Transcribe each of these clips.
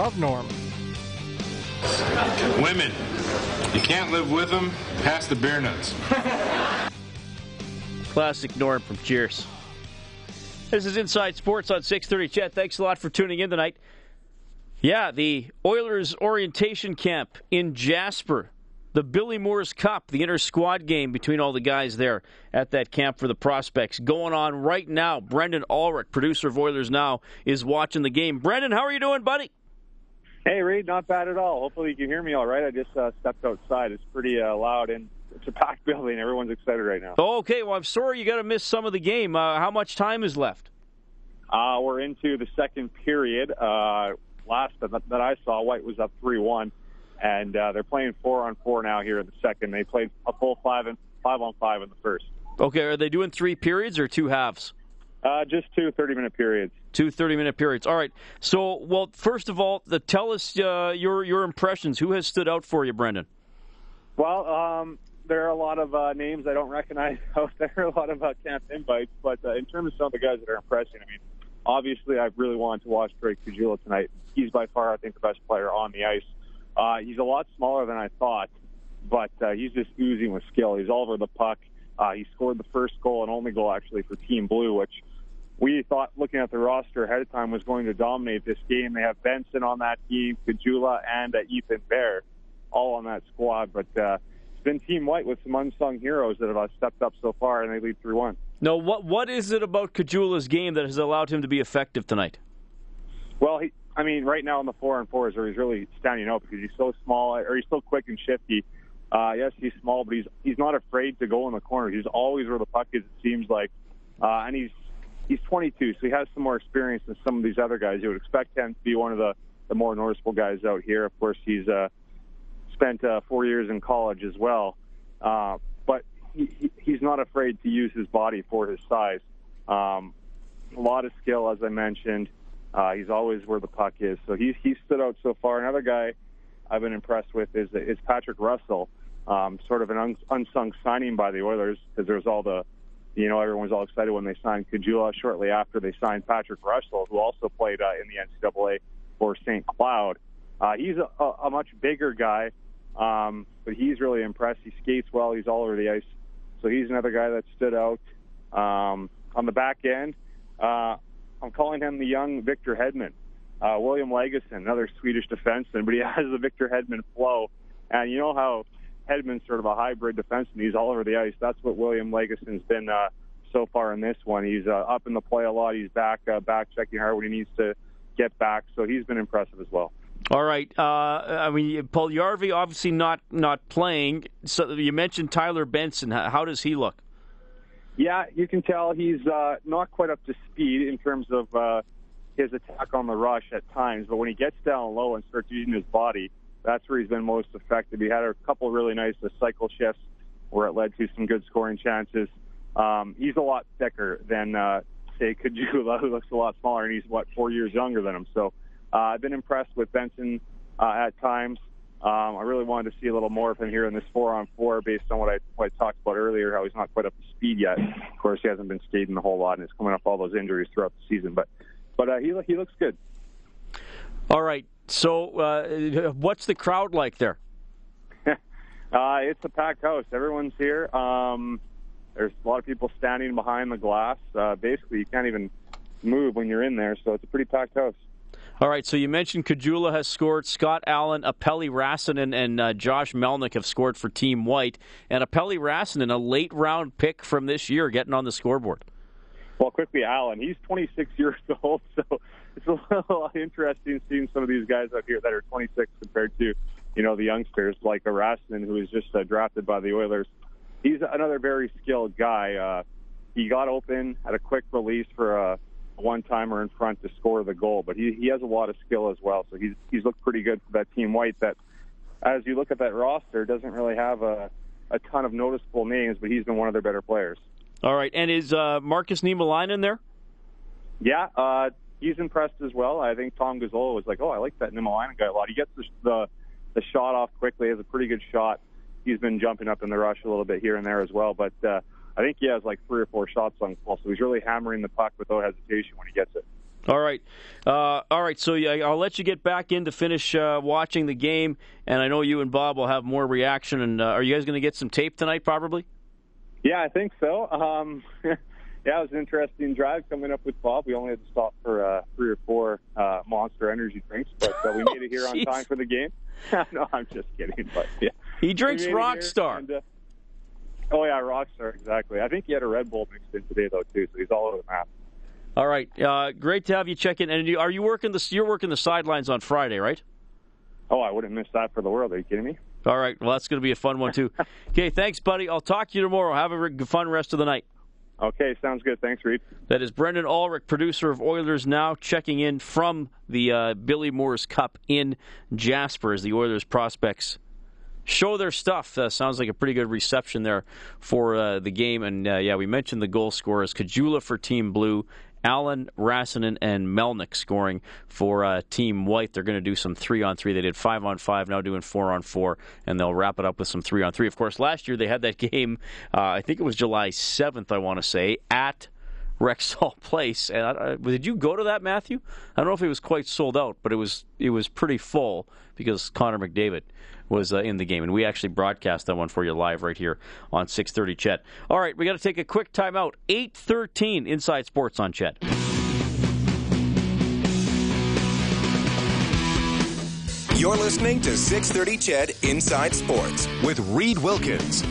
Love Norm. Women, you can't live with them. Pass the beer nuts. Classic Norm from Cheers. This is Inside Sports on 630 CHED. Thanks a lot for tuning in tonight. Yeah, the Oilers orientation camp in Jasper. The Billy Moores Cup, the inter squad game between all the guys there at that camp for the prospects, going on right now. Brendan Ulrich, producer of Oilers Now, is watching the game. Brendan, how are you doing, buddy? Hey, Reed, not bad at all. Hopefully you can hear me all right. I just uh, stepped outside. It's pretty uh, loud and it's a packed building. Everyone's excited right now. Okay, well, I'm sorry you got to miss some of the game. Uh, how much time is left? Uh, we're into the second period. Uh, last that, that I saw, White was up 3 1, and uh, they're playing four on four now here in the second. They played a full five and five on five in the first. Okay, are they doing three periods or two halves? Uh, just two 30 minute periods. Two 30 minute periods. All right. So, well, first of all, the, tell us uh, your your impressions. Who has stood out for you, Brendan? Well, um, there are a lot of uh, names I don't recognize out there, a lot of uh, camp invites, but uh, in terms of some of the guys that are impressing, I mean, obviously I really wanted to watch Drake Caggiula tonight. He's by far, I think, the best player on the ice. Uh, he's a lot smaller than I thought, but uh, he's just oozing with skill. He's all over the puck. Uh, he scored the first goal and only goal actually for Team Blue, which we thought, looking at the roster ahead of time, was going to dominate this game. They have Benson on that team, Caggiula, and uh, Ethan Bear, all on that squad. But uh, it's been Team White with some unsung heroes that have uh, stepped up so far, and they lead 3 1. No, what what is it about Caggiula's game that has allowed him to be effective tonight? Well, he, I mean, right now in the four and fours, where he's really standing out because he's so small, or he's so quick and shifty. Uh, yes, he's small, but he's he's not afraid to go in the corner. He's always where the puck is. It seems like, uh, and he's he's 22, so he has some more experience than some of these other guys. You would expect him to be one of the the more noticeable guys out here. Of course, he's uh, spent uh, four years in college as well, uh, but he, he, he's not afraid to use his body for his size. Um, a lot of skill, as I mentioned. Uh, he's always where the puck is, so he's he stood out so far. Another guy I've been impressed with is is Patrick Russell, um, sort of an un, unsung signing by the Oilers because there's all the, you know, everyone was all excited when they signed Caggiula. Shortly after they signed Patrick Russell, who also played uh, in the NCAA for St. Cloud. Uh, he's a, a, much bigger guy, um, but he's really impressed. He skates well. He's all over the ice, so he's another guy that stood out. Um, on the back end, uh, I'm calling him the young Victor Hedman. Uh, William Lagesson, another Swedish defenseman, but he has the Victor Hedman flow. And you know how Hedman's sort of a hybrid defenseman. He's all over the ice. That's what William Lagesson's been uh, so far in this one. He's uh, up in the play a lot. He's back, uh, back checking hard when he needs to get back. So he's been impressive as well. All right. Uh, I mean, Puljujarvi obviously not not playing. So you mentioned Tyler Benson. How does he look? Yeah, you can tell he's uh, not quite up to speed in terms of uh, his attack on the rush at times. But when he gets down low and starts using his body, that's where he's been most effective. He had a couple really nice cycle shifts where it led to some good scoring chances. Um, he's a lot thicker than, uh, say, Caggiula, who looks a lot smaller, and he's, what, four years younger than him. So uh, I've been impressed with Benson uh, at times. Um, I really wanted to see a little more of him here in this four-on-four, based on what I, what I talked about earlier, how he's not quite up to speed yet. Of course, he hasn't been skating a whole lot, and it's coming off all those injuries throughout the season. But but uh, he he looks good. All right. So, uh, what's the crowd like there? uh, it's a packed house. Everyone's here. Um, there's a lot of people standing behind the glass. Uh, basically, you can't even move when you're in there, so it's a pretty packed house. All right, so you mentioned Caggiula has scored. Scott Allen, Aapeli Rasanen, and uh, Josh Melnick have scored for Team White. And Aapeli Rasanen, a late round pick from this year, getting on the scoreboard. Well, quickly, Allen. He's 26 years old, so it's a little interesting seeing some of these guys out here that are 26 compared to, you know, the youngsters like Rasanen, who was just uh, drafted by the Oilers. He's another very skilled guy. Uh, he got open, had a quick release for a one timer in front to score the goal, but he, he has a lot of skill as well. So he's he's looked pretty good for that team white. That as you look at that roster, doesn't really have a a ton of noticeable names, but he's been one of their better players. All right, and is uh, Markus Niemelainen in there? Yeah, uh, he's impressed as well. I think Tom Gazzola was like, "Oh, I like that Niemelainen guy a lot. He gets the, the the shot off quickly. Has a pretty good shot. He's been jumping up in the rush a little bit here and there as well, but." Uh, I think he has like three or four shots on goal, so he's really hammering the puck without hesitation when he gets it. All right, uh, all right. So yeah, I'll let you get back in to finish uh, watching the game, and I know you and Bob will have more reaction. And uh, are you guys going to get some tape tonight? Probably. Yeah, I think so. Um, yeah, it was an interesting drive coming up with Bob. We only had to stop for uh, three or four uh, Monster Energy drinks, but uh, we made it here on time for the game. no, I'm just kidding. But yeah, he drinks Rockstar. And, uh, Oh yeah, Rockstar exactly. I think he had a Red Bull mixed in today though too, so he's all over the map. All right, uh, great to have you check in. And are you working the you're working the sidelines on Friday, right? Oh, I wouldn't miss that for the world. Are you kidding me? All right, well that's going to be a fun one too. okay, thanks, buddy. I'll talk to you tomorrow. Have a fun rest of the night. Okay, sounds good. Thanks, Reed. That is Brendan Ulrich, producer of Oilers Now, checking in from the uh, Billy Moores Cup in Jasper as the Oilers prospects show their stuff. Uh, sounds like a pretty good reception there for uh, the game. And uh, yeah, we mentioned the goal scorers: Caggiula for Team Blue, Allen, Rasanen, and Melnick scoring for uh, Team White. They're going to do some three on three. They did five on five, now doing four on four, and they'll wrap it up with some three on three. Of course, last year they had that game. Uh, I think it was July seventh. I want to say at. Rexall Place, and I, did you go to that, Matthew? I don't know if it was quite sold out, but it was it was pretty full because Connor McDavid was uh, in the game, and we actually broadcast that one for you live right here on 6:30. CHED. All right, we got to take a quick timeout. 8:13 Inside Sports on CHED. You're listening to 630 CHED Inside Sports with Reed Wilkins.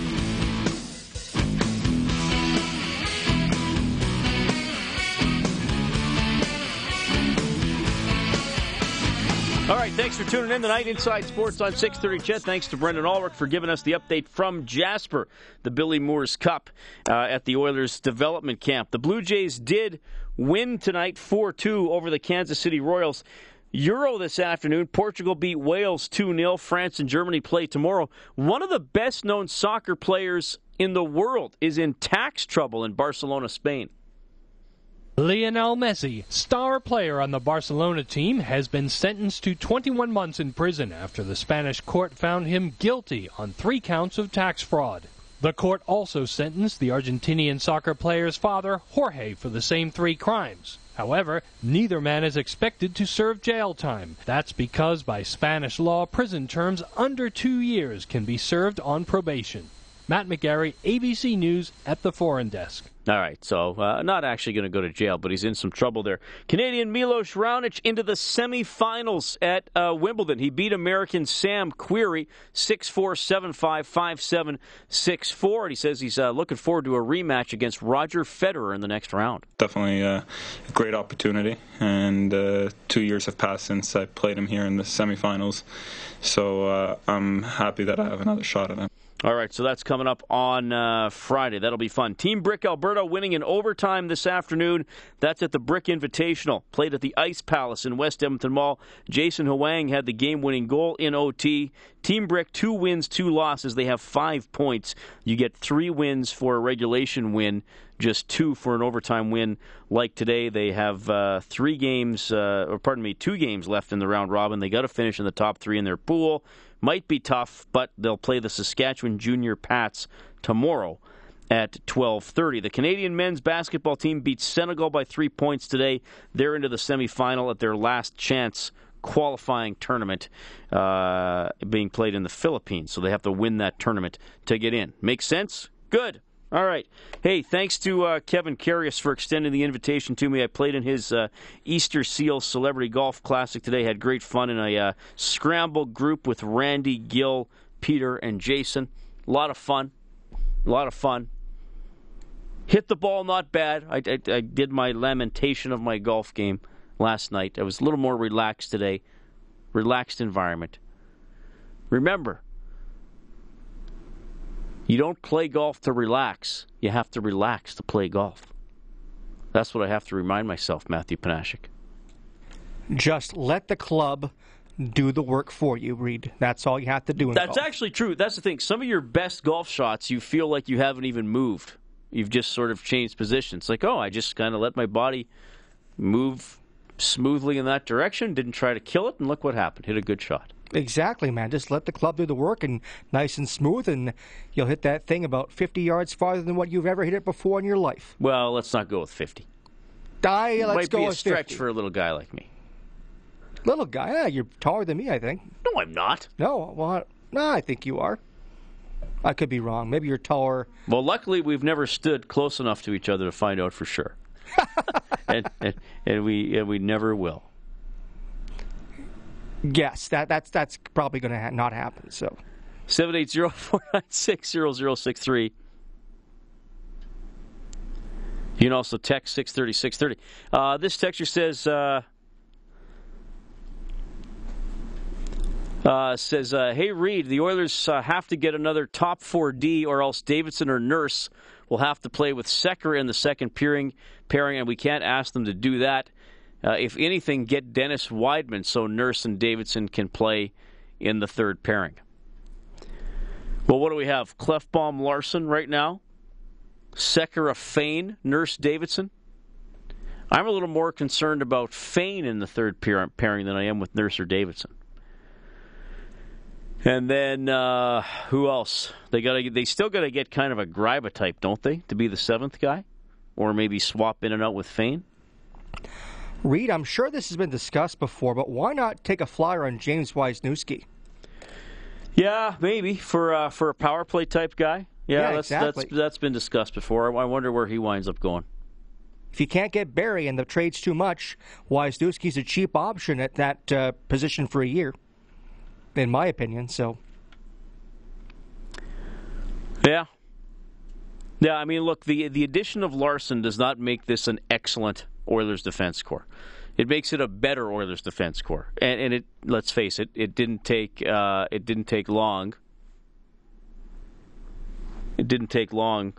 Thanks for tuning in tonight. Inside Sports on 6:30. CHED. Thanks to Brendan Ulrich for giving us the update from Jasper, the Billy Moores Cup uh, at the Oilers development camp. The Blue Jays did win tonight 4-2 over the Kansas City Royals. Euro this afternoon. Portugal beat Wales 2 0. France and Germany play tomorrow. One of the best known soccer players in the world is in tax trouble in Barcelona, Spain. Lionel Messi, star player on the Barcelona team, has been sentenced to 21 months in prison after the Spanish court found him guilty on three counts of tax fraud. The court also sentenced the Argentinian soccer player's father, Jorge, for the same three crimes. However, neither man is expected to serve jail time. That's because by Spanish law, prison terms under two years can be served on probation. Matt McGarry, ABC News at the Foreign Desk. All right, so uh, not actually going to go to jail, but he's in some trouble there. Canadian Milos Raonic into the semifinals at uh, Wimbledon. He beat American Sam Querrey 6-4, 7-5, 5-7, 6-4. And he says he's uh, looking forward to a rematch against Roger Federer in the next round. Definitely a great opportunity, and uh, two years have passed since I played him here in the semifinals, so uh, I'm happy that I have another shot at him. All right, so that's coming up on uh, Friday. That'll be fun. Team Brick Alberta winning in overtime this afternoon. That's at the Brick Invitational, played at the Ice Palace in West Edmonton Mall. Jason Hwang had the game winning goal in OT. Team Brick, two wins, two losses. They have five points. You get three wins for a regulation win, just two for an overtime win like today. They have uh, three games, uh, or pardon me, two games left in the round robin. They got to finish in the top three in their pool. Might be tough, but they'll play the Saskatchewan Junior Pats tomorrow at 12:30. The Canadian men's basketball team beat Senegal by 3 points today. They're into the semifinal at their last chance qualifying tournament uh, being played in the Philippines. So they have to win that tournament to get in. Make sense? Good. All right. Hey, thanks to uh, Kevin Carius for extending the invitation to me. I played in his uh, Easter Seal Celebrity Golf Classic today. Had great fun in a uh, scramble group with Randy, Gill, Peter, and Jason. A lot of fun. A lot of fun. Hit the ball not bad. I, I, I did my lamentation of my golf game last night. I was a little more relaxed today. Relaxed environment. Remember, you don't play golf to relax. You have to relax to play golf. That's what I have to remind myself, Matthew Panashik. Just let the club do the work for you, Reed. That's all you have to do. That's golf. actually true. That's the thing. Some of your best golf shots, you feel like you haven't even moved. You've just sort of changed positions. Like, oh, I just kind of let my body move smoothly in that direction, didn't try to kill it, and look what happened. Hit a good shot. Exactly, man. Just let the club do the work and nice and smooth, and you'll hit that thing about 50 yards farther than what you've ever hit it before in your life. Well, let's not go with 50. Die, let's Might go be a with stretch 50. for a little guy like me. Little guy, yeah, you're taller than me, I think. No, I'm not. No, well, no, I think you are. I could be wrong. Maybe you're taller. Well, luckily, we've never stood close enough to each other to find out for sure. and, and, and we and we never will. Yes, that that's that's probably going to ha- not happen. So 780-496-0063. You can also text 630 630. Uh, this texture says, uh, uh, says, uh, Hey, Reed, the Oilers uh, have to get another top 4D or else Davidson or Nurse will have to play with Sekera in the second pairing, pairing and we can't ask them to do that. Uh, if anything, get Dennis Wideman so Nurse and Davidson can play in the third pairing. Well, what do we have? Klefbom Larsson right now. Sekera Fayne, Nurse Davidson. I'm a little more concerned about Fayne in the third pairing than I am with Nurse or Davidson. And then uh, who else? They got they still got to get kind of a Gryba type, don't they, to be the seventh guy, or maybe swap in and out with Fayne. Reed, I'm sure this has been discussed before, but why not take a flyer on James Wisniewski? Yeah, maybe for uh, for a power play type guy. Yeah, Yeah, that's exactly. that's that's been discussed before. I wonder where he winds up going. If you can't get Barrie and the trade's too much, Wisniewski's a cheap option at that uh, position for a year, in my opinion. So Yeah. Yeah, I mean, look, the the addition of Larsson does not make this an excellent Oilers defense core. It makes it a better Oilers defense core, and, and it let's face it, it didn't take uh, it didn't take long. It didn't take long,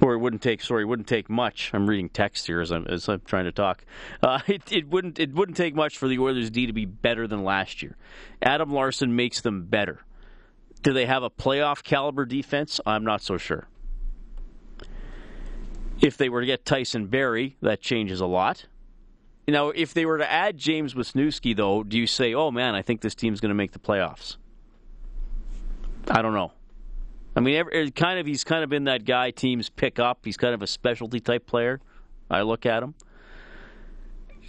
or it wouldn't take. Sorry, it wouldn't take much. I'm reading text here as I'm as I'm trying to talk. Uh, it, it wouldn't it wouldn't take much for the Oilers D to be better than last year. Adam Larsson makes them better. Do they have a playoff caliber defense? I'm not so sure. If they were to get Tyson Barrie, that changes a lot. Now, if they were to add James Wisniewski, though, do you say, "Oh man, I think this team's going to make the playoffs"? I don't know. I mean, every, kind of, he's kind of been that guy teams pick up. He's kind of a specialty type player. I look at him.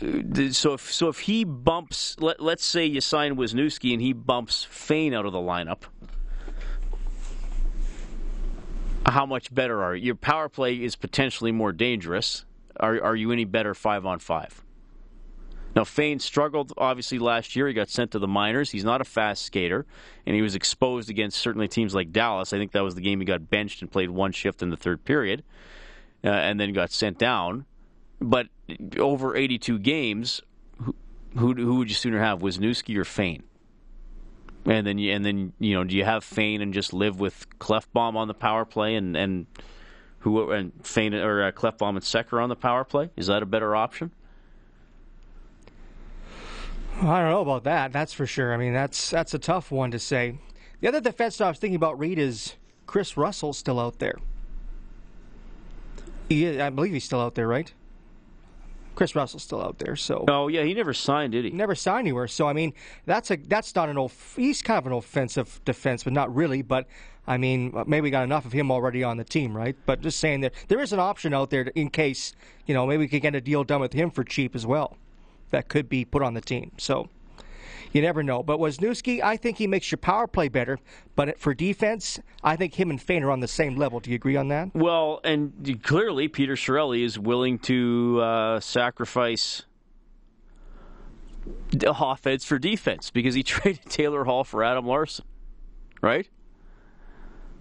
Uh, So if so, if he bumps, let, let's say you sign Wisniewski and he bumps Fayne out of the lineup, how much better are you? Your power play is potentially more dangerous. Are are you any better five on five? Now Fayne struggled obviously last year. He got sent to the minors. He's not a fast skater, and he was exposed against certainly teams like Dallas. I think that was the game he got benched and played one shift in the third period, uh, and then got sent down. But over 82 games, who who, would you sooner have, Wisniewski or Fayne? And then you, and then you know, do you have Fayne and just live with Klefbom on the power play and and who and Fayne or uh, Klefbom and Sekera on the power play? Is that a better option? I don't know about that. That's for sure. I mean, that's that's a tough one to say. The other defense I was thinking about, Reed, is Kris Russell's still out there. He, I believe he's still out there, right? Kris Russell's still out there, so Oh yeah, he never signed, did he? never signed anywhere. So I mean, that's a that's not an off. He's kind of an offensive defense, but not really. But I mean, maybe we got enough of him already on the team, right? But just saying that there is an option out there to, in case you know maybe we could get a deal done with him for cheap as well. that could be put on the team. So you never know. But Wisniewski, I think he makes your power play better. But for defense, I think him and Fayne are on the same level. Do you agree on that? Well, and clearly Peter Chiarelli is willing to uh, sacrifice offense for defense because he traded Taylor Hall for Adam Larsson, right?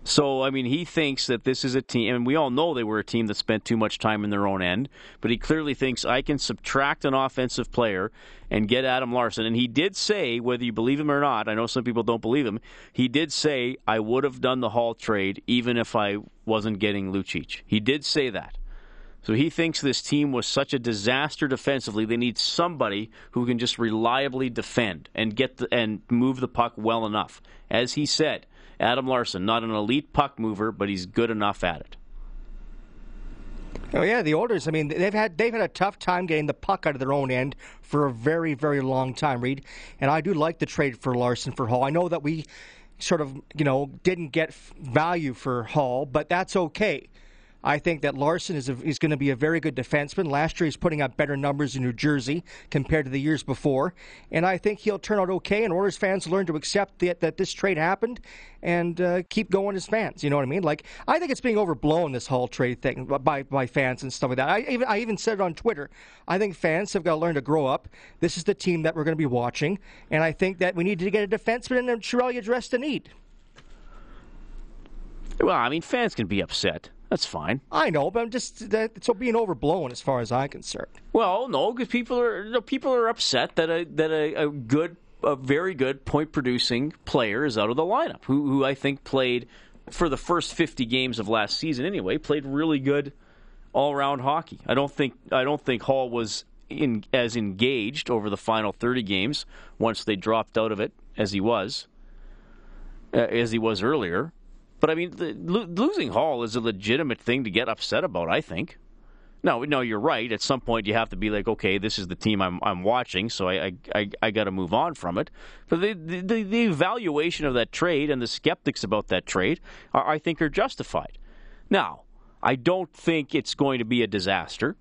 So, I mean, he thinks that this is a team, and we all know they were a team that spent too much time in their own end, but he clearly thinks I can subtract an offensive player and get Adam Larsson. And he did say, whether you believe him or not, I know some people don't believe him, he did say, I would have done the Hall trade even if I wasn't getting Lucic. He did say that. So he thinks this team was such a disaster defensively. They need somebody who can just reliably defend and get the, and move the puck well enough. As he said, Adam Larsson, not an elite puck mover, but he's good enough at it. Oh yeah, the Oilers. I mean, they've had they've had a tough time getting the puck out of their own end for a very very long time, Reed. And I do like the trade for Larsson for Hall. I know that we sort of you know didn't get value for Hall, but that's okay. I think that Larsson is, a, is going to be a very good defenseman. Last year, he's putting up better numbers in New Jersey compared to the years before. And I think he'll turn out okay. And Oilers fans learn to accept that, that this trade happened and uh, keep going as fans. You know what I mean? Like, I think it's being overblown, this whole trade thing, by, by fans and stuff like that. I even, I even said it on Twitter. I think fans have got to learn to grow up. This is the team that we're going to be watching. And I think that we need to get a defenseman and Chiarelli addressed the need. Well, I mean, fans can be upset. That's fine. I know, but I'm just that so being overblown as far as I'm concerned. Well, no, because people are you know, people are upset that a that a, a good, a very good point producing player is out of the lineup. Who who I think played for the first 50 games of last season anyway, played really good all round hockey. I don't think I don't think Hall was in, as engaged over the final 30 games once they dropped out of it as he was uh, as he was earlier. But I mean, the, lo- losing Hall is a legitimate thing to get upset about. I think. No, no, you're right. At some point, you have to be like, okay, this is the team I'm I'm watching, so I I, I, got to move on from it. But the, the the evaluation of that trade and the skeptics about that trade, are, I think, are justified. Now, I don't think it's going to be a disaster,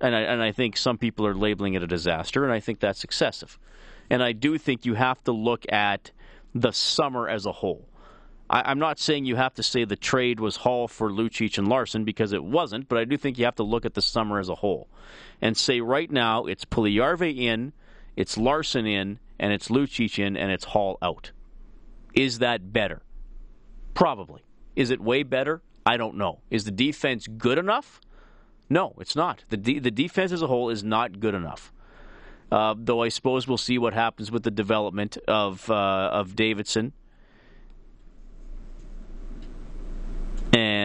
and I and I think some people are labeling it a disaster, and I think that's excessive. And I do think you have to look at the summer as a whole. I, am not saying you have to say the trade was Hall for Lucic and Larsson because it wasn't, but I do think you have to look at the summer as a whole and say right now it's Puljujarvi in, it's Larsson in, and it's Lucic in, and it's Hall out. Is that better? Probably. Is it way better? I don't know. Is the defense good enough? No, it's not. The de- the defense as a whole is not good enough. Uh, though I suppose we'll see what happens with the development of uh, of Davidson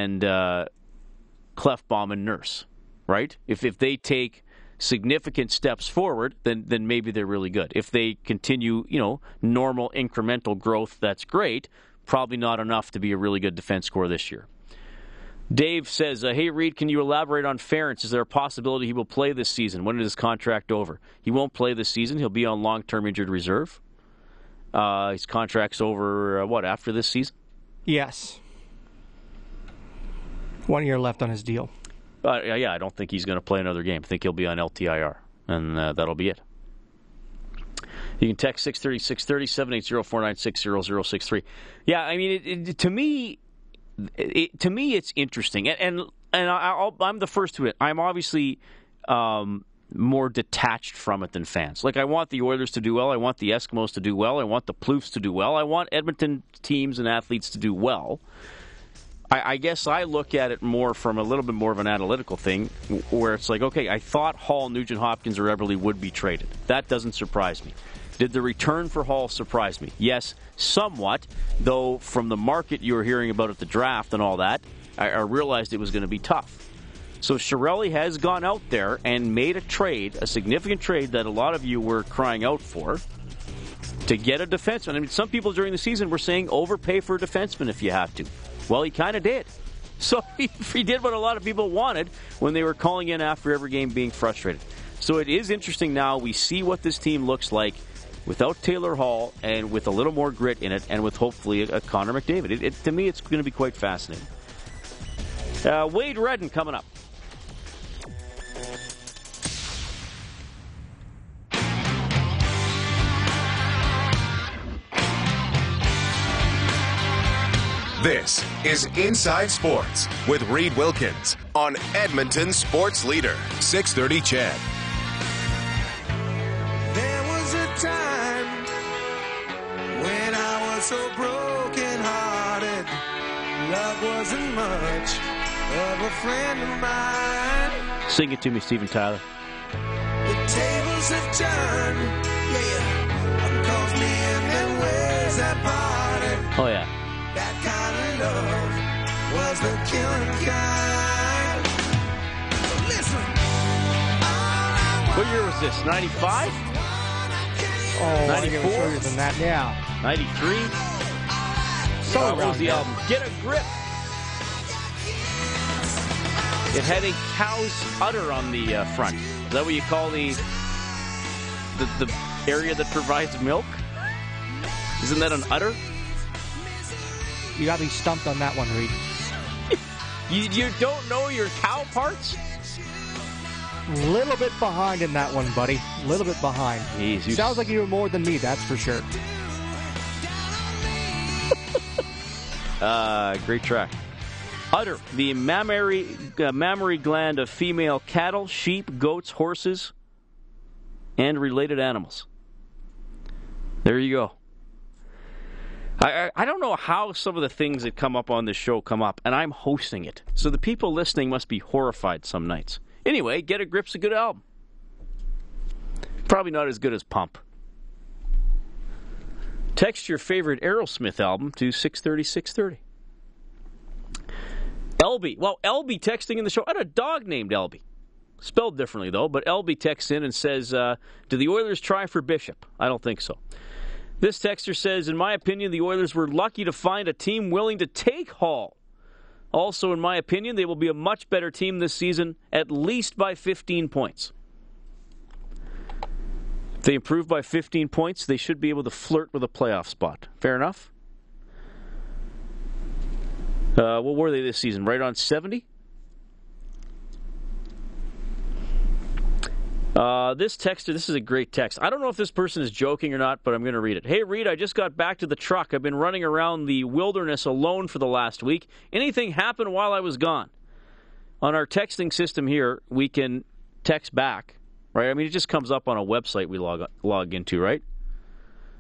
and uh, Klefbom and Nurse, right? If if they take significant steps forward, then then maybe they're really good. If they continue, you know, normal incremental growth, that's great. Probably not enough to be a really good defense score this year. Dave says, uh, "Hey Reed, can you elaborate on Ference? Is there a possibility he will play this season? When is his contract over? He won't play this season. He'll be on long-term injured reserve. Uh, his contract's over. Uh, what after this season? Yes. One year left on his deal. Uh, yeah, I don't think he's going to play another game. I think he'll be on LTIR, and uh, that'll be it. You can text 630 630 780 496 0063. Yeah, I mean, it, it, to me, it, to me, it's interesting, and and, and I, am the first to it. I'm obviously um, more detached from it than fans. Like I want the Oilers to do well, I want the Eskimos to do well, I want the Ploufs to do well, I want Edmonton teams and athletes to do well. I, I, guess I look at it more from a little bit more of an analytical thing, where it's like, okay, I thought Hall, Nugent Hopkins, or Eberle would be traded. That doesn't surprise me. Did the return for Hall surprise me? Yes, somewhat, though from the market you were hearing about at the draft and all that, I, I realized it was going to be tough. So Chiarelli has gone out there and made a trade, a significant trade that a lot of you were crying out for, to get a defenseman. I mean, some people during the season were saying overpay for a defenseman if you have to. Well, he kind of did. So he, he did what a lot of people wanted when they were calling in after every game being frustrated. So it is interesting now. We see what this team looks like without Taylor Hall and with a little more grit in it and with hopefully a, a Connor McDavid. It, it, to me, it's going to be quite fascinating. Uh, Wade Redden coming up. This is Inside Sports with Reed Wilkins on Edmonton Sports Leader, 630 CHED. There was a time when I was so broken hearted. Love wasn't much of a friend of mine. Sing it to me, Steven Tyler. The tables have turned, yeah. Uncalls me in their ways that parted. Oh, yeah. That kind of love was the killing kind. So listen. What year was this? 95? Oh, I think it was 94? earlier than that. Yeah. 93? So what was the album? Get a grip. It had a cow's udder on the uh, front. Is that what you call the, the the area that provides milk? Isn't that an udder? You got me stumped on that one, Reed. You you don't know your cow parts? Little bit behind in that one, buddy. A little bit behind. Jeez, you Sounds like you were more than me, that's for sure. Uh, great track. Udder, the mammary, uh, mammary gland of female cattle, sheep, goats, horses, and related animals. There you go. I, I, don't know how some of the things that come up on this show come up, and I'm hosting it. So the people listening must be horrified some nights. Anyway, Get a Grip's a good album. Probably not as good as Pump. Text your favorite Aerosmith album to 630 630. Elby. Well, Elby texting in the show. I had a dog named Elby. Spelled differently, though, but Elby texts in and says, uh, Do the Oilers try for Bishop? I don't think so. This texter says, In my opinion, the Oilers were lucky to find a team willing to take Hall. Also, in my opinion, they will be a much better team this season, at least by 15 points. If they improve by 15 points, they should be able to flirt with a playoff spot. Fair enough? Uh, what were they this season? Right on 70? Uh, this texter, this is a great text. I don't know if this person is joking or not, but I'm going to read it. Hey, Reed, I just got back to the truck. I've been running around the wilderness alone for the last week. Anything happened while I was gone? On our texting system here, we can text back, right? I mean, it just comes up on a website we log, log into, right?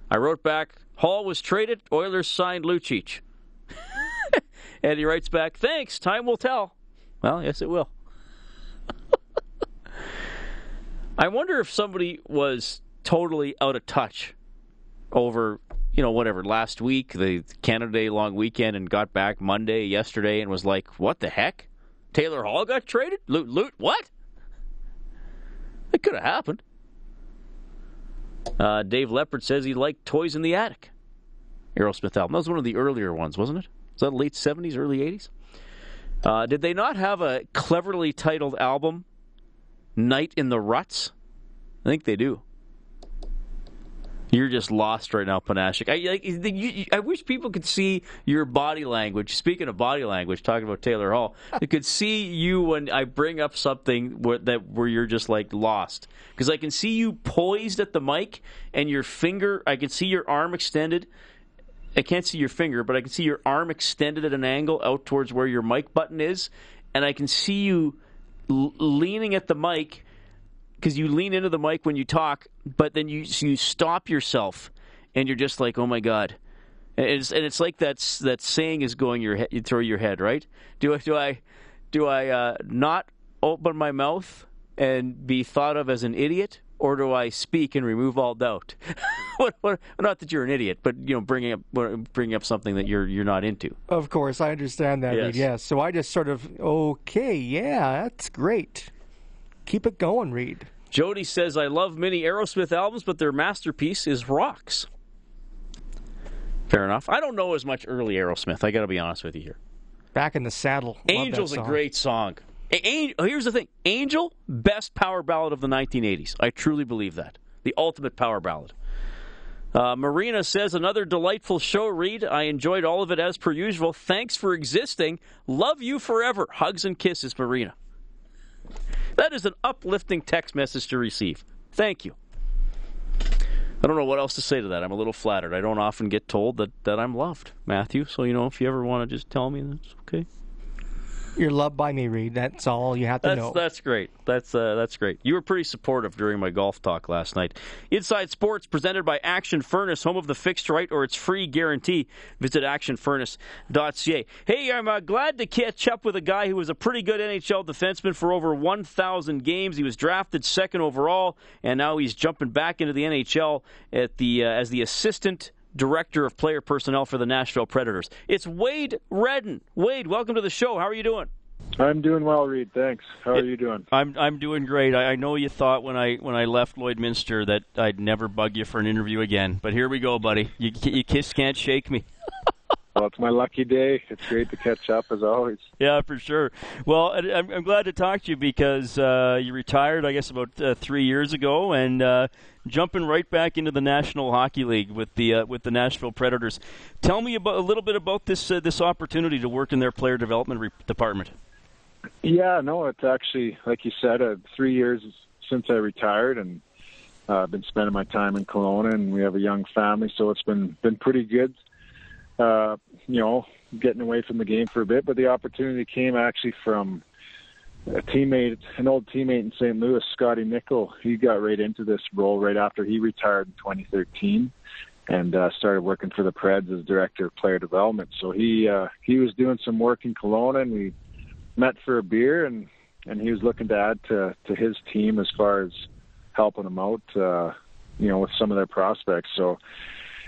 I wrote back, Hall was traded, Oilers signed Lucic. and he writes back, thanks, time will tell. Well, yes, it will. I wonder if somebody was totally out of touch over, you know, whatever, last week, the Canada Day long weekend, and got back Monday, yesterday, and was like, what the heck? Taylor Hall got traded? Loot, loot, what? It could have happened. Uh, Dave Leopard says he liked Toys in the Attic. Aerosmith album. That was one of the earlier ones, wasn't it? Was that late 70s, early 80s? Uh, did they not have a cleverly titled album, Night in the Ruts? I think they do. You're just lost right now, Panashik. I, I wish people could see your body language. Speaking of body language, talking about Taylor Hall, they could see you when I bring up something where, that where you're just like lost. Because I can see you poised at the mic, and your finger. I can see your arm extended. I can't see your finger, but I can see your arm extended at an angle out towards where your mic button is, and I can see you l- leaning at the mic because you lean into the mic when you talk, but then you you stop yourself, and you're just like, oh my god, and it's and it's like that s- that saying is going your he- through your head, right? Do I do I do I uh, not open my mouth and be thought of as an idiot, or do I speak and remove all doubt? what, what, not that you're an idiot, but you know, bringing up bringing up something that you're you're not into. Of course, I understand that, Yes. Reed. Yes. So I just sort of, okay, yeah, that's great. Keep it going, Reed. Jody says, I love many Aerosmith albums, but their masterpiece is Rocks. Fair enough. I don't know as much early Aerosmith. I got to be honest with you here. Back in the saddle. Love Angel's a great song. A- An- here's the thing Angel, best power ballad of the 1980s. I truly believe that. The ultimate power ballad. Uh, Marina says, another delightful show, Reed. I enjoyed all of it as per usual. Thanks for existing. Love you forever. Hugs and kisses, Marina. That is an uplifting text message to receive. Thank you. I don't know what else to say to that. I'm a little flattered. I don't often get told that, that I'm loved, Matthew. So, you know, if you ever want to just tell me, that's okay. You're loved by me, Reed. That's all you have to that's, know. That's great. That's uh, that's great. You were pretty supportive during my golf talk last night. Inside Sports presented by Action Furnace, home of the fixed right or its free guarantee. Visit actionfurnace.ca. Hey, I'm uh, glad to catch up with a guy who was a pretty good NHL defenseman for over 1,000 games. He was drafted second overall, and now he's jumping back into the NHL at the uh, as the assistant Director of Player Personnel for the Nashville Predators. It's Wade Redden. Wade, welcome to the show. How are you doing? I'm doing well, Reed. Thanks. How are you doing? I'm I'm doing great. I, I know you thought when I when I left Lloydminster that I'd never bug you for an interview again, but here we go, buddy. You you kiss can't shake me. Well, it's my lucky day. It's great to catch up as always. Yeah, for sure. Well, I'm, I'm glad to talk to you because uh, you retired, I guess, about uh, three years ago, and uh, jumping right back into the National Hockey League with the uh, with the Nashville Predators. Tell me about a little bit about this uh, this opportunity to work in their player development re- department. Yeah, no, it's actually like you said, uh, three years since I retired, and uh, I've been spending my time in Kelowna, and we have a young family, so it's been been pretty good. Uh, you know, getting away from the game for a bit, but the opportunity came actually from a teammate, an old teammate in St. Louis, Scotty Nichol. He got right into this role right after he retired in 2013 and uh, started working for the Preds as director of player development. So he uh, he was doing some work in Kelowna, and we met for a beer, and and he was looking to add to to his team as far as helping them out, uh, you know, with some of their prospects. So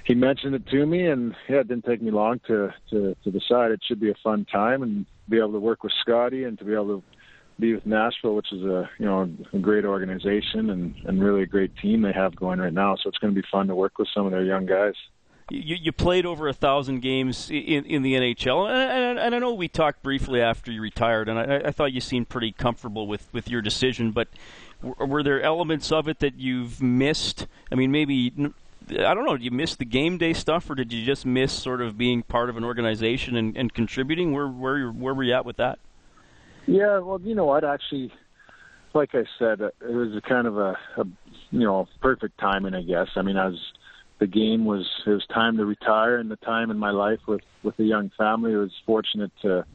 he mentioned it to me, and yeah, it didn't take me long to to to decide it should be a fun time and be able to work with Scotty and to be able to be with Nashville, which is a you know a great organization and and really a great team they have going right now. So it's going to be fun to work with some of their young guys. You, you played over a thousand games in in the NHL, and, and I know we talked briefly after you retired, and I, I thought you seemed pretty comfortable with with your decision. But were there elements of it that you've missed? I mean, maybe I don't know. Did you miss the game day stuff, or did you just miss sort of being part of an organization and, and contributing? Where where where were you at with that? Yeah, well, you know what? Actually, like I said, uh, it was a kind of a, a you know perfect timing, I guess. I mean, as the game was it was time to retire, and the time in my life with with a young family, I was fortunate to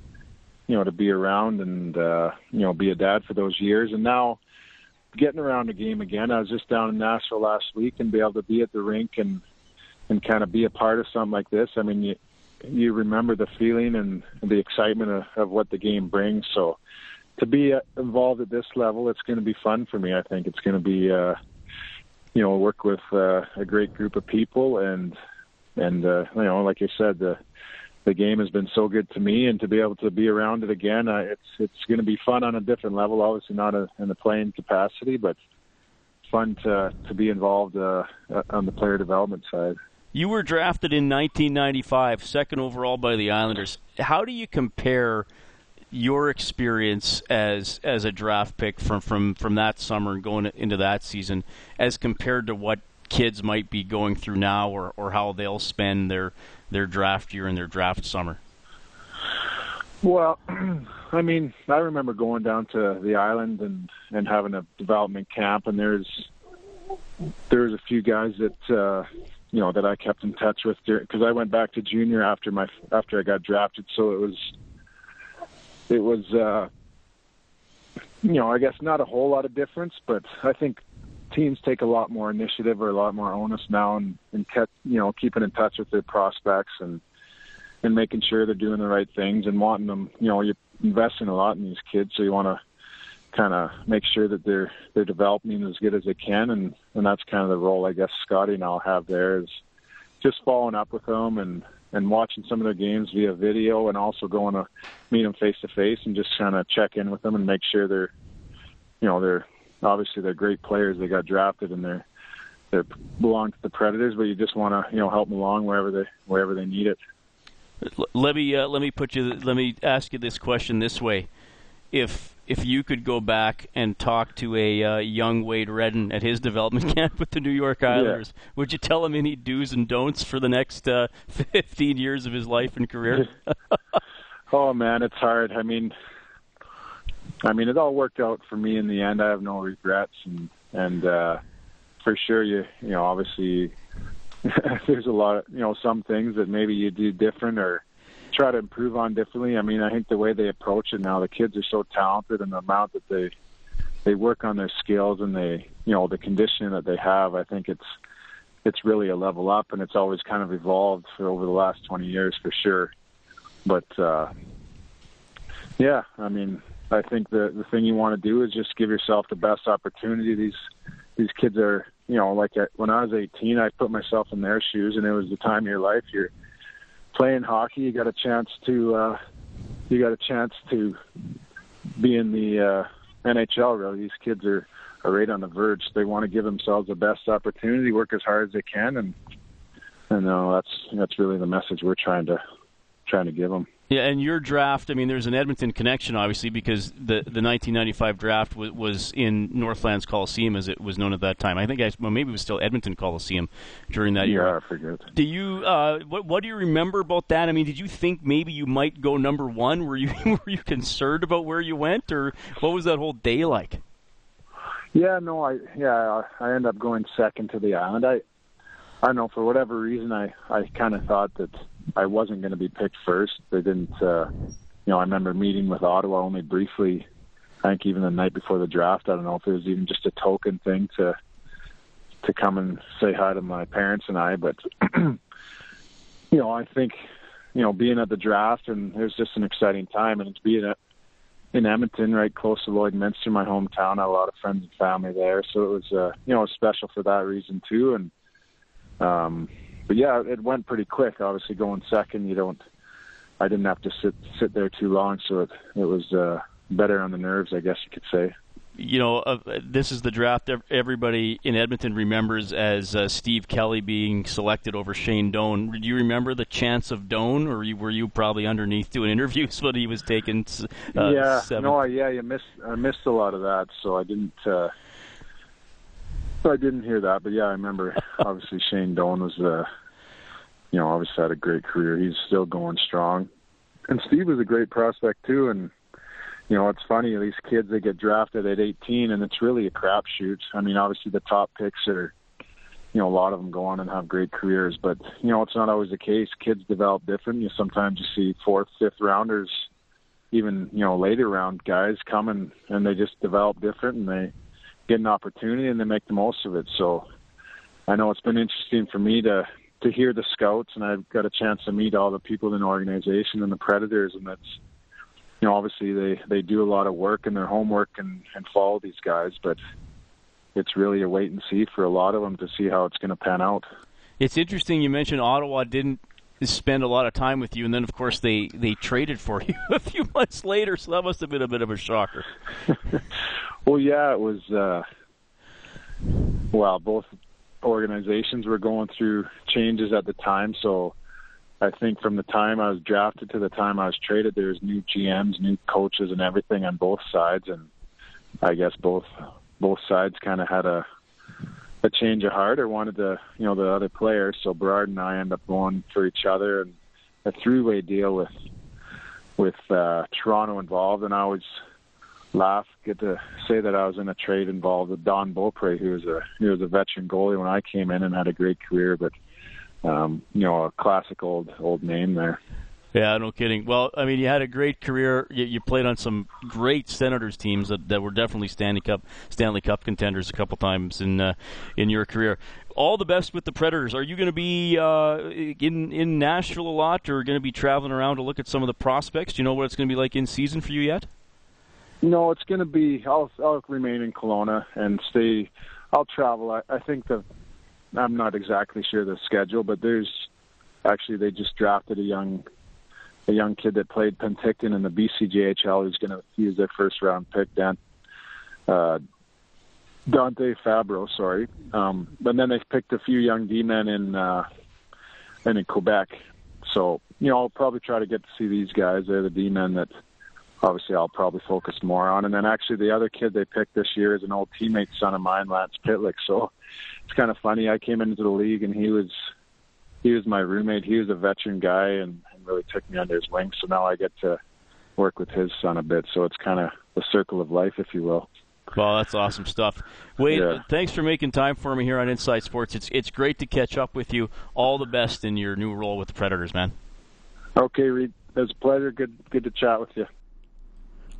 you know to be around and uh, you know be a dad for those years, and now getting around the game again. I was just down in Nashville last week and be able to be at the rink and and kind of be a part of something like this. I mean, you you remember the feeling and the excitement of, of what the game brings. So to be uh, involved at this level, it's going to be fun for me. I think it's going to be, uh, you know, work with uh, a great group of people and and uh, you know, like I said, the the game has been so good to me, and to be able to be around it again, uh, it's it's going to be fun on a different level. Obviously, not a, in the playing capacity, but fun to to be involved uh, on the player development side. You were drafted in 1995, second overall by the Islanders. How do you compare your experience as as a draft pick from from from that summer and going into that season, as compared to what kids might be going through now, or or how they'll spend their their draft year and their draft summer? Well, I mean, I remember going down to the island and and having a development camp, and there's there's a few guys that uh, you know that I kept in touch with because I went back to junior after my after I got drafted. So it was it was uh, you know I guess not a whole lot of difference, but I think teams take a lot more initiative or a lot more onus now and and kept, you know keeping in touch with their prospects and and making sure they're doing the right things and wanting them. You know, you're investing a lot in these kids, so you want to kind of make sure that they're they're developing as good as they can, and and that's kind of the role I guess Scotty and I'll have there is just following up with them and and watching some of their games via video, and also going to meet them face to face and just kind of check in with them and make sure they're you know they're obviously they're great players. They got drafted and they're they belong to the Predators, but you just want to you know help them along wherever they wherever they need it. Let me uh, let me put you let me ask you this question this way: If if you could go back and talk to a uh, young Wade Redden at his development camp with the New York Islanders, yeah. would you tell him any do's and don'ts for the next uh, 15 years of his life and career? oh man, it's hard. I mean, I mean, it all worked out for me in the end. I have no regrets, and and uh, for sure, you you know, obviously, there's a lot of you know some things that maybe you do different or try to improve on differently. I mean, I think the way they approach it now, the kids are so talented, and the amount that they they work on their skills and they you know the conditioning that they have. I think it's it's really a level up, and it's always kind of evolved for over the last 20 years for sure. But uh, yeah, I mean, I think the the thing you want to do is just give yourself the best opportunity. These these kids are, you know, like uh, when I was 18, I put myself in their shoes, and it was the time of your life. You're playing hockey. You got a chance to uh, you got a chance to be in the uh, NHL. Really, these kids are are right on the verge. They want to give themselves the best opportunity, work as hard as they can, and and uh, that's that's really the message we're trying to trying to give them. Yeah, and your draft, I mean, there's an Edmonton connection, obviously, because the, the 1995 draft was, was in Northlands Coliseum, as it was known at that time. I think, I, well, maybe it was still Edmonton Coliseum during that yeah, year. Yeah, I forget. Do you, uh, what, what do you remember about that? I mean, did you think maybe you might go number one? Were you, were you concerned about where you went, or what was that whole day like? Yeah, no, I yeah, I ended up going second to the island. I I don't know for whatever reason I I kind of thought that I wasn't going to be picked first. They didn't uh you know, I remember meeting with Ottawa only briefly. I think even the night before the draft, I don't know if it was even just a token thing to to come and say hi to my parents and I, but you know, I think you know, being at the draft and it was just an exciting time and it's being a in Edmonton, right close to Lloydminster, my hometown. I had a lot of friends and family there, so it was uh, you know special for that reason too. And um, but yeah, it went pretty quick. Obviously, going second, you don't. I didn't have to sit sit there too long, so it it was uh, better on the nerves, I guess you could say you know, uh, this is the draft everybody in Edmonton remembers as uh, Steve Kelly being selected over Shane Doan. Do you remember the chance of Doan, or were you probably underneath doing interviews when he was taken? Uh, yeah, seventh? no, yeah, you missed. I missed a lot of that, so I didn't. Uh, so I didn't hear that, but yeah, I remember. obviously, Shane Doan was, uh, you know, obviously had a great career. He's still going strong, and Steve was a great prospect too, and you know, it's funny, these kids, they get drafted at 18, and it's really a crapshoot. I mean, obviously the top picks are, you know, a lot of them go on and have great careers, but, you know, it's not always the case. Kids develop different. You sometimes you see fourth, fifth rounders, even, you know, later round guys come and, and they just develop different and they get an opportunity and they make the most of it. So I know it's been interesting for me to, to hear the scouts and I've got a chance to meet all the people in the organization and the predators and that's, you know, obviously they they do a lot of work and their homework and and follow these guys, but it's really a wait and see for a lot of them to see how it's going to pan out. It's interesting you mentioned Ottawa didn't spend a lot of time with you, and then of course they they traded for you a few months later, so that must have been a bit of a shocker. well, yeah, it was. uh Well, both organizations were going through changes at the time, so I think from the time I was drafted to the time I was traded, there's new GMs, new coaches, and everything on both sides, and I guess both both sides kind of had a a change of heart or wanted the you know, the other players. So Berard and I end up going for each other, and a three-way deal with with uh, Toronto involved, and I always laugh, get to say that I was in a trade involved with Don Beaupre, who was a he was a veteran goalie when I came in and had a great career, but um, you know, a classic old old name there. Yeah, no kidding. Well, I mean, you had a great career. You, you played on some great Senators teams that, that were definitely Stanley Cup Stanley Cup contenders a couple times in uh, in your career. All the best with the Predators. Are you going to be uh, in in Nashville a lot, or going to be traveling around to look at some of the prospects? Do you know what it's going to be like in season for you yet? No, it's going to be. I'll I'll remain in Kelowna and stay. I'll travel. I, I think the I'm not exactly sure the schedule, but there's actually they just drafted a young a young kid that played Penticton in the BCJHL who's going to use their first round pick, Dan uh, Dante Fabbro. Sorry, um, but then they picked a few young D men in uh, and in Quebec. So you know I'll probably try to get to see these guys. They're the D men that obviously I'll probably focus more on. And then actually the other kid they picked this year is an old teammate son of mine, Lance Pitlick. So it's kind of funny. I came into the league and he was he was my roommate. He was a veteran guy and really took me under his wing. So now I get to work with his son a bit. So it's kind of the circle of life, if you will. Well, that's awesome stuff. Wade, Yeah. thanks for making time for me here on Inside Sports. It's it's great to catch up with you. All the best in your new role with the Predators, man. Okay, Reed. It was a pleasure. Good, good to chat with you.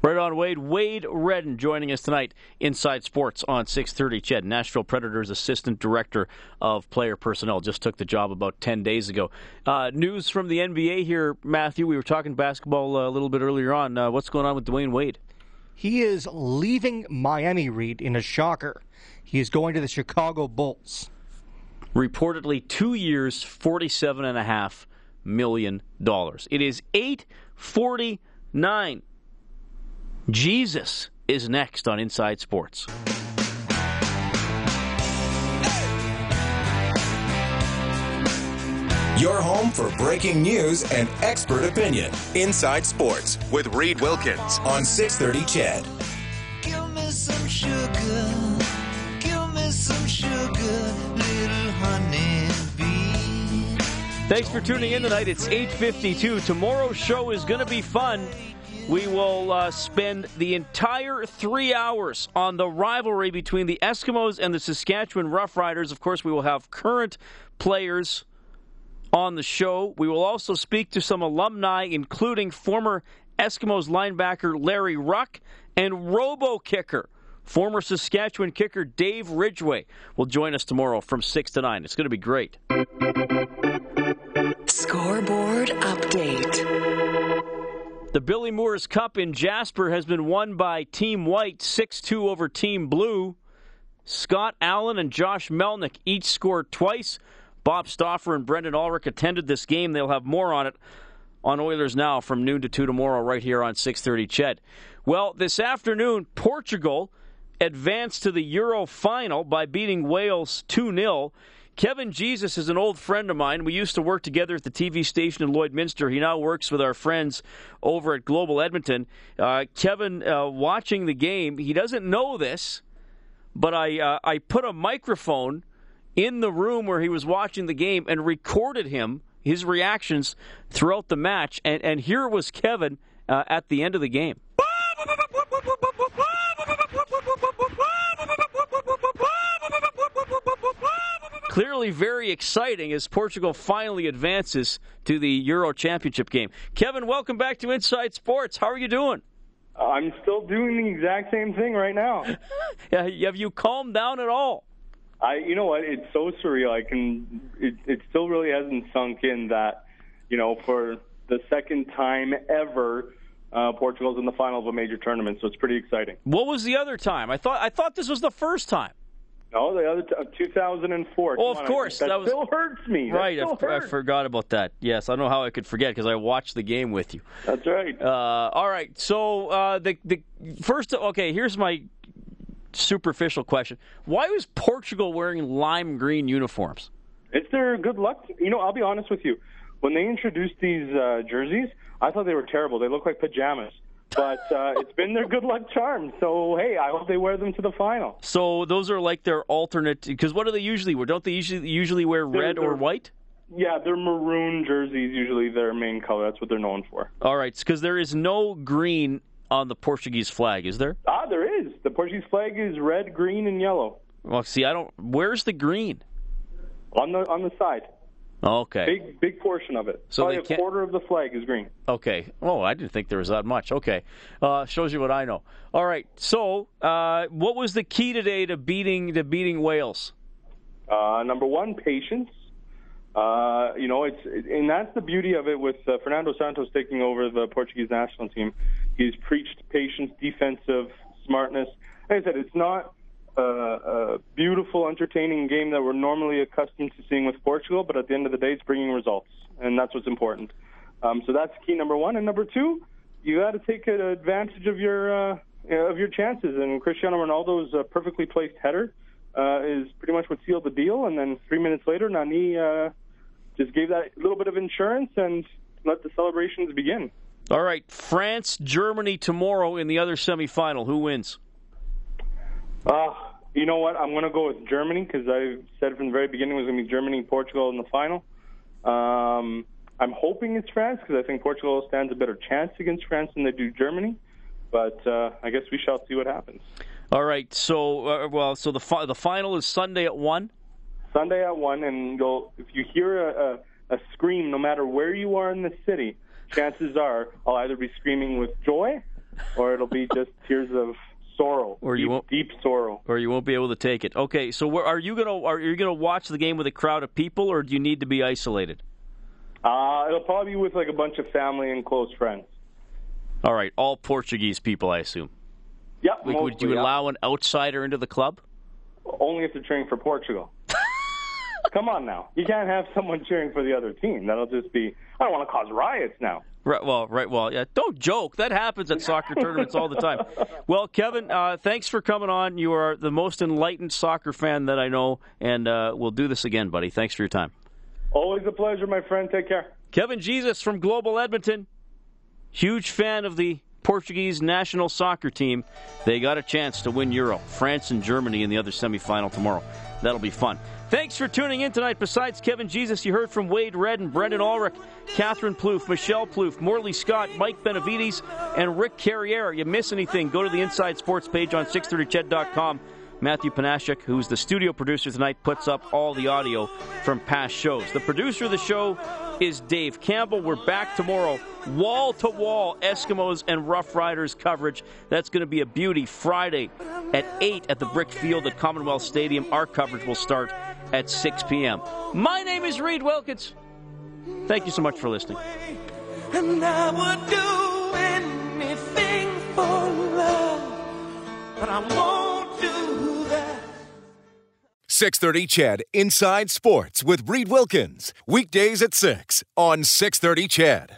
Right on, Wade. Wade Redden joining us tonight, Inside Sports on 6:30. CHED, Nashville Predators Assistant Director of Player Personnel, just took the job about 10 days ago. Uh, news from the NBA here, Matthew. We were talking basketball uh, a little bit earlier on. Uh, what's going on with Dwyane Wade? He is leaving Miami, Reed, in a shocker. He is going to the Chicago Bulls. Reportedly, two years, forty-seven and a half million dollars. It is 8:49. Jesus is next on Inside Sports. Your home for breaking news and expert opinion. Inside Sports with Reed Wilkins on 630 CHED. Give me some sugar. Give me some sugar, little honey bee. Thanks for tuning in tonight. It's 8:52. Tomorrow's show is going to be fun. We will uh, spend the entire three hours on the rivalry between the Eskimos and the Saskatchewan Roughriders. Of course, we will have current players on the show. We will also speak to some alumni, including former Eskimos linebacker Larry Wruck and robo kicker. Former Saskatchewan kicker Dave Ridgway will join us tomorrow from 6 to 9. It's going to be great. Scoreboard update. The Billy Moores Cup in Jasper has been won by Team White 6 2 over Team Blue. Scott Allen and Josh Melnick each scored twice. Bob Stauffer and Brendan Ulrich attended this game. They'll have more on it on Oilers Now from noon to 2 tomorrow, right here on 630 CHED. Well, this afternoon, Portugal advanced to the Euro final by beating Wales 2 0. Kevin Jesus is an old friend of mine. We used to work together at the TV station in Lloydminster. He now works with our friends over at Global Edmonton. Uh, Kevin, uh, watching the game, he doesn't know this, but I uh, I put a microphone in the room where he was watching the game and recorded him his reactions throughout the match. And and here was Kevin uh, at the end of the game. Clearly, very exciting as Portugal finally advances to the Euro Championship game. Kevin, welcome back to Inside Sports. How are you doing? I'm still doing the exact same thing right now. Yeah, Have you calmed down at all? I, you know what? It's so surreal. I can. It, it still really hasn't sunk in that, you know, for the second time ever, uh, Portugal's in the final of a major tournament. So it's pretty exciting. What was the other time? I thought I thought this was the first time. No, the other t- uh, 2004. Oh, of on, course, that, that was- still hurts me. That Right, I, f- I hurts. forgot about that. Yes, I don't know how I could forget because I watched the game with you. That's right. Uh, all right, so uh, the the first. Okay, here's my superficial question: Why was Portugal wearing lime green uniforms? It's their good luck. You know, I'll be honest with you. When they introduced these uh, jerseys, I thought they were terrible. They look like pajamas. But uh, it's been their good luck charm. So hey, I hope they wear them to the final. So those are like their alternate. Because what do they usually wear? Don't they usually usually wear They're- red or they're- white? Yeah, they're maroon jerseys. Usually their main color. That's what they're known for. All right, because there is no green on the Portuguese flag, is there? Ah, there is. The Portuguese flag is red, green, and yellow Well, see, I don't. Where's the green? on the on the side. Okay. Big big portion of it. So Probably a quarter of the flag is green. Okay. Oh, I didn't think there was that much. Okay. Uh, shows you what I know. All right. So, uh, what was the key today to beating to beating Wales? Uh, number one, patience. Uh, you know, it's and that's the beauty of it with uh, Fernando Santos taking over the Portuguese national team. He's preached patience, defensive smartness. Like I said, it's not uh, a beautiful, entertaining game that we're normally accustomed to seeing with Portugal, but at the end of the day, it's bringing results, and that's what's important. Um, so that's key number one, and number two, you got to take advantage of your uh, of your chances. And Cristiano Ronaldo's uh, perfectly placed header uh, is pretty much what sealed the deal. And then three minutes later, Nani uh, just gave that little bit of insurance and let the celebrations begin. All right. France, Germany tomorrow in the other semifinal. Who wins? Uh, you know what? I'm going to go with Germany because I said from the very beginning it was going to be Germany and Portugal in the final. Um, I'm hoping it's France because I think Portugal stands a better chance against France than they do Germany. But uh, I guess we shall see what happens. All right. So, uh, well, so the fi- the final is Sunday at one. Sunday at one, and you'll if you hear a, a, a scream, no matter where you are in the city, chances are I'll either be screaming with joy, or it'll be just tears of sorrow, Or deep, you won't- deep sorrow. or you won't be able to take it. Okay, so where, are you gonna are you gonna watch the game with a crowd of people, or do you need to be isolated? Uh, it'll probably be with like a bunch of family and close friends. All right, all Portuguese people, I assume. Yep. Like, would you yeah. allow an outsider into the club? Only if they're cheering for Portugal. Come on now, you can't have someone cheering for the other team. That'll just be. I don't want to cause riots now. Right. Well, right. Well, yeah. Don't joke. That happens at soccer tournaments all the time. Well, Kevin, uh, thanks for coming on. You are the most enlightened soccer fan that I know, and uh, we'll do this again, buddy. Thanks for your time. Always a pleasure, my friend. Take care. Kevin Jesus from Global Edmonton. Huge fan of the Portuguese national soccer team. They got a chance to win Euro. France and Germany in the other semifinal tomorrow. That'll be fun. Thanks for tuning in tonight. Besides Kevin Jesus, you heard from Wade Redden, Brendan Ulrich, Catherine Plouffe, Michelle Plouffe, Morley Scott, Mike Benavides, and Rick Carriere. You miss anything, go to the Inside Sports page on 630ched.com. Matthew Panashik, who's the studio producer tonight, puts up all the audio from past shows. The producer of the show is Dave Campbell. We're back tomorrow, wall to wall Eskimos and Rough Riders coverage. That's going to be a beauty. Friday at 8 at the Brick Field at Commonwealth Stadium. Our coverage will start at 6 p.m. My name is Reed Wilkins. Thank you so much for listening. And I would do anything for love, but I won't do that. 630 CHED Inside Sports with Reed Wilkins. Weekdays at 6 on 630 CHED.